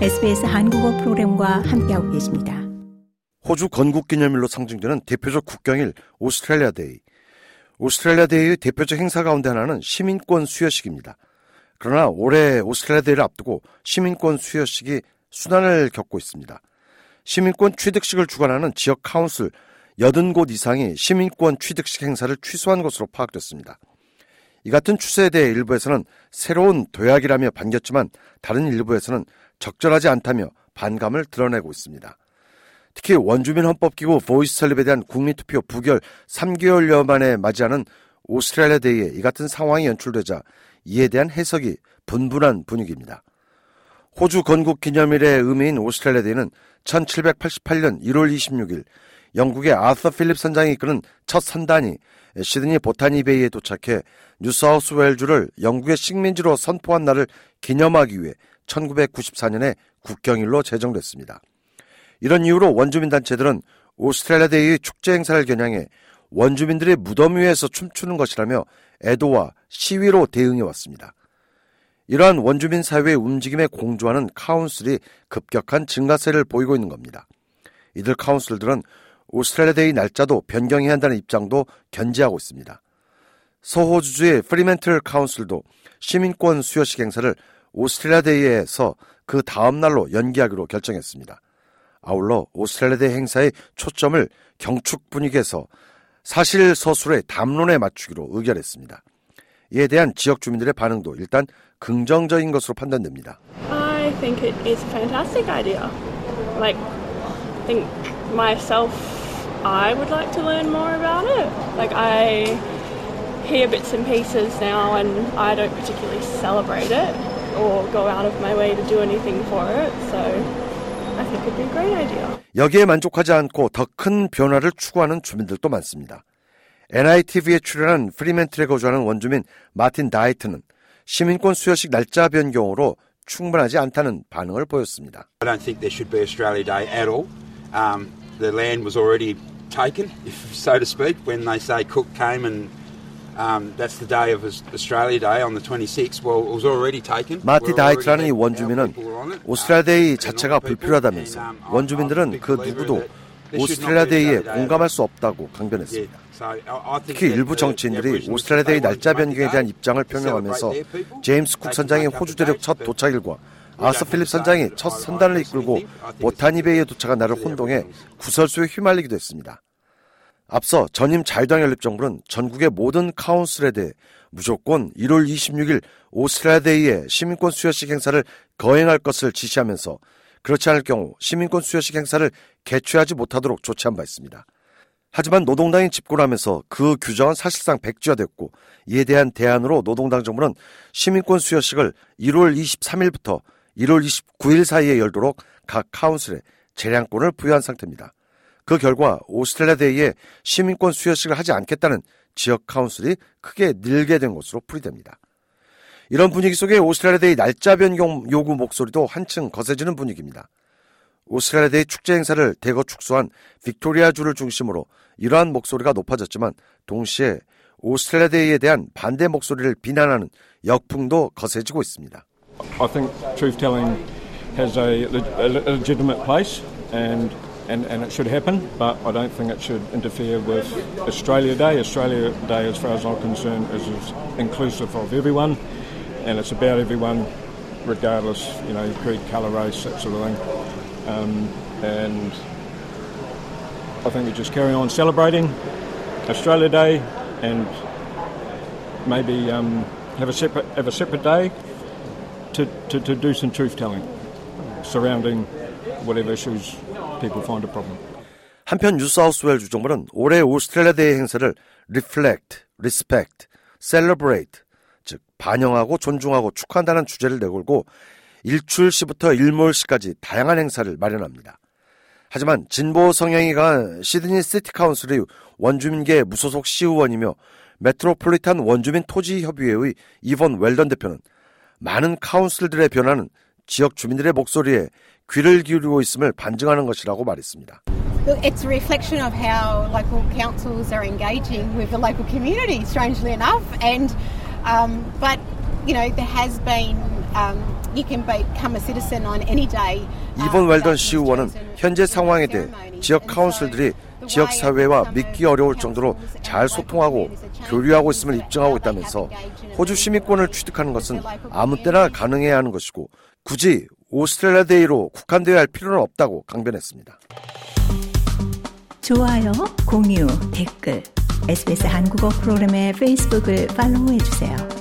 SBS 한국어 프로그램과 함께하고 계십니다. 호주 건국 기념일로 상징되는 대표적 국경일 Australia Day. Australia Day의 대표적 행사 가운데 하나는 시민권 수여식입니다. 그러나 올해 Australia Day를 앞두고 시민권 수여식이 수난을 겪고 있습니다. 시민권 취득식을 주관하는 지역 council 80곳 이상이 시민권 취득식 행사를 취소한 것으로 파악됐습니다. 이 같은 추세에 대해 일부에서는 새로운 도약이라며 반겼지만 다른 일부에서는 적절하지 않다며 반감을 드러내고 있습니다. 특히 원주민 헌법기구 Voice 설립에 대한 국민투표 부결 3개월여 만에 맞이하는 Australia Day에 이 같은 상황이 연출되자 이에 대한 해석이 분분한 분위기입니다. 호주 건국 기념일의 의미인 Australia Day는 1788년 1월 26일 영국의 아서 필립 선장이 이끄는 첫 선단이 시드니 보타니 베이에 도착해 뉴사우스 웨일즈주를 영국의 식민지로 선포한 날을 기념하기 위해 1994년에 국경일로 제정됐습니다. 이런 이유로 원주민 단체들은 Australia Day의 축제 행사를 겨냥해 원주민들의 무덤 위에서 춤추는 것이라며 애도와 시위로 대응해 왔습니다. 이러한 원주민 사회의 움직임에 공조하는 council이 급격한 증가세를 보이고 있는 겁니다. 이들 council들은 오스트레일리아 데이 날짜도 변경해야 한다는 입장도 견지하고 있습니다. 서호주주의 프리멘틀 council도 시민권 수여식 행사를 오스트레일리아 데이에서 그 다음 날로 연기하기로 결정했습니다. 아울러 오스트레일리아 데이 행사의 초점을 경축 분위기에서 사실 서술의 담론에 맞추기로 의결했습니다. 이에 대한 지역 주민들의 반응도 일단 긍정적인 것으로 판단됩니다. I think it is a fantastic idea. Like, I think myself, I would like to learn more about it. Like, I hear bits and pieces now, and I don't particularly celebrate it or go out of my way to do anything for it. So, I think it'd be a great idea. 여기에 만족하지 않고 더 큰 변화를 추구하는 주민들도 많습니다. NITV에 출연한 프리멘틀에 거주하는 원주민 마틴 다이트는 시민권 수여식 날짜 변경으로 충분하지 않다는 반응을 보였습니다. I don't think there should be Australia Day at all. Um, the land was already taken, if so to speak, when they say Cook came and um, that's the day of Australia Day on the 26th. Well, it was already taken. 마티 다이트라는 이 원주민은 오스트레일리아 데이 자체가 불필요하다면서 원주민들은 그 누구도 오스트레일리아 데이에 공감할 수 없다고 강변했습니다. 특히 일부 정치인들이 오스트레일리아 데이 날짜 변경에 대한 입장을 표명하면서 제임스 쿡 선장의 호주 대륙 첫 도착일과 아서 필립 선장이 첫 선단을 이끌고 보타니베이에 도착한 날을 혼동해 구설수에 휘말리기도 했습니다. 앞서 전임 자유당 연립 정부는 전국의 모든 council에 대해 무조건 1월 26일 오스트레일리아 데이에 시민권 수여식 행사를 거행할 것을 지시하면서 그렇지 않을 경우 시민권 수여식 행사를 개최하지 못하도록 조치한 바 있습니다. 하지만 노동당이 집권하면서 그 규정은 사실상 백지화됐고 이에 대한 대안으로 노동당 정부는 시민권 수여식을 1월 23일부터 1월 29일 사이에 열도록 각 council에 재량권을 부여한 상태입니다. 그 결과 오스트레일리아 데이에 시민권 수여식을 하지 않겠다는 지역 council이 크게 늘게 된 것으로 풀이됩니다. 이런 분위기 속에 오스트레일리아 데이 날짜 변경 요구 목소리도 한층 거세지는 분위기입니다. 오스트레일리아 데이 축제 행사를 대거 축소한 빅토리아주를 중심으로 이러한 목소리가 높아졌지만 동시에 오스트레일리아 데이에 대한 반대 목소리를 비난하는 역풍도 거세지고 있습니다. I think truth telling has a, a legitimate place and and, and it should happen, but I don't think it should interfere with Australia Day. Australia Day, as far as I'm concerned, is, is inclusive of everyone, and it's about everyone, regardless, you know, creed, colour, race, that sort of thing. Um, and I think we just carry on celebrating Australia Day, and maybe um, have a separate have a separate day to, to, to do some truth telling surrounding whatever issues people find a problem. 한편 뉴사우스웨일주 정부는 올해 오스트레일리아 데이 행사를 reflect, respect, celebrate 즉 반영하고 존중하고 축하한다는 주제를 내걸고 일출시부터 일몰시까지 다양한 행사를 마련합니다. 하지만 진보 성향이 강한 시드니 City Council의 원주민계 무소속 시의원이며 메트로폴리탄 원주민 토지협의회의 이본 웰던 대표는 많은 council들의 변화는 지역 주민들의 목소리에 귀를 기울이고 있음을 반증하는 것이라고 말했습니다. It's a reflection of how local councils are engaging with the local community, strangely enough. And um, but you know there has been um, you can become a citizen on any day. uh, 이본 웰던 시 의원은 현재 상황에 대해 지역 council들이 지역 사회와 믿기 어려울 정도로 잘 소통하고 교류하고 있음을 입증하고 있다면서 호주 시민권을 취득하는 것은 아무 때나. 가능해야 하는 것이고 굳이 오스트레일리아 데이로 국한되어야 할 필요는 없다고 강변했습니다. 좋아요, 공유, 댓글, SBS 한국어 프로그램의 페이스북을 팔로우해 주세요.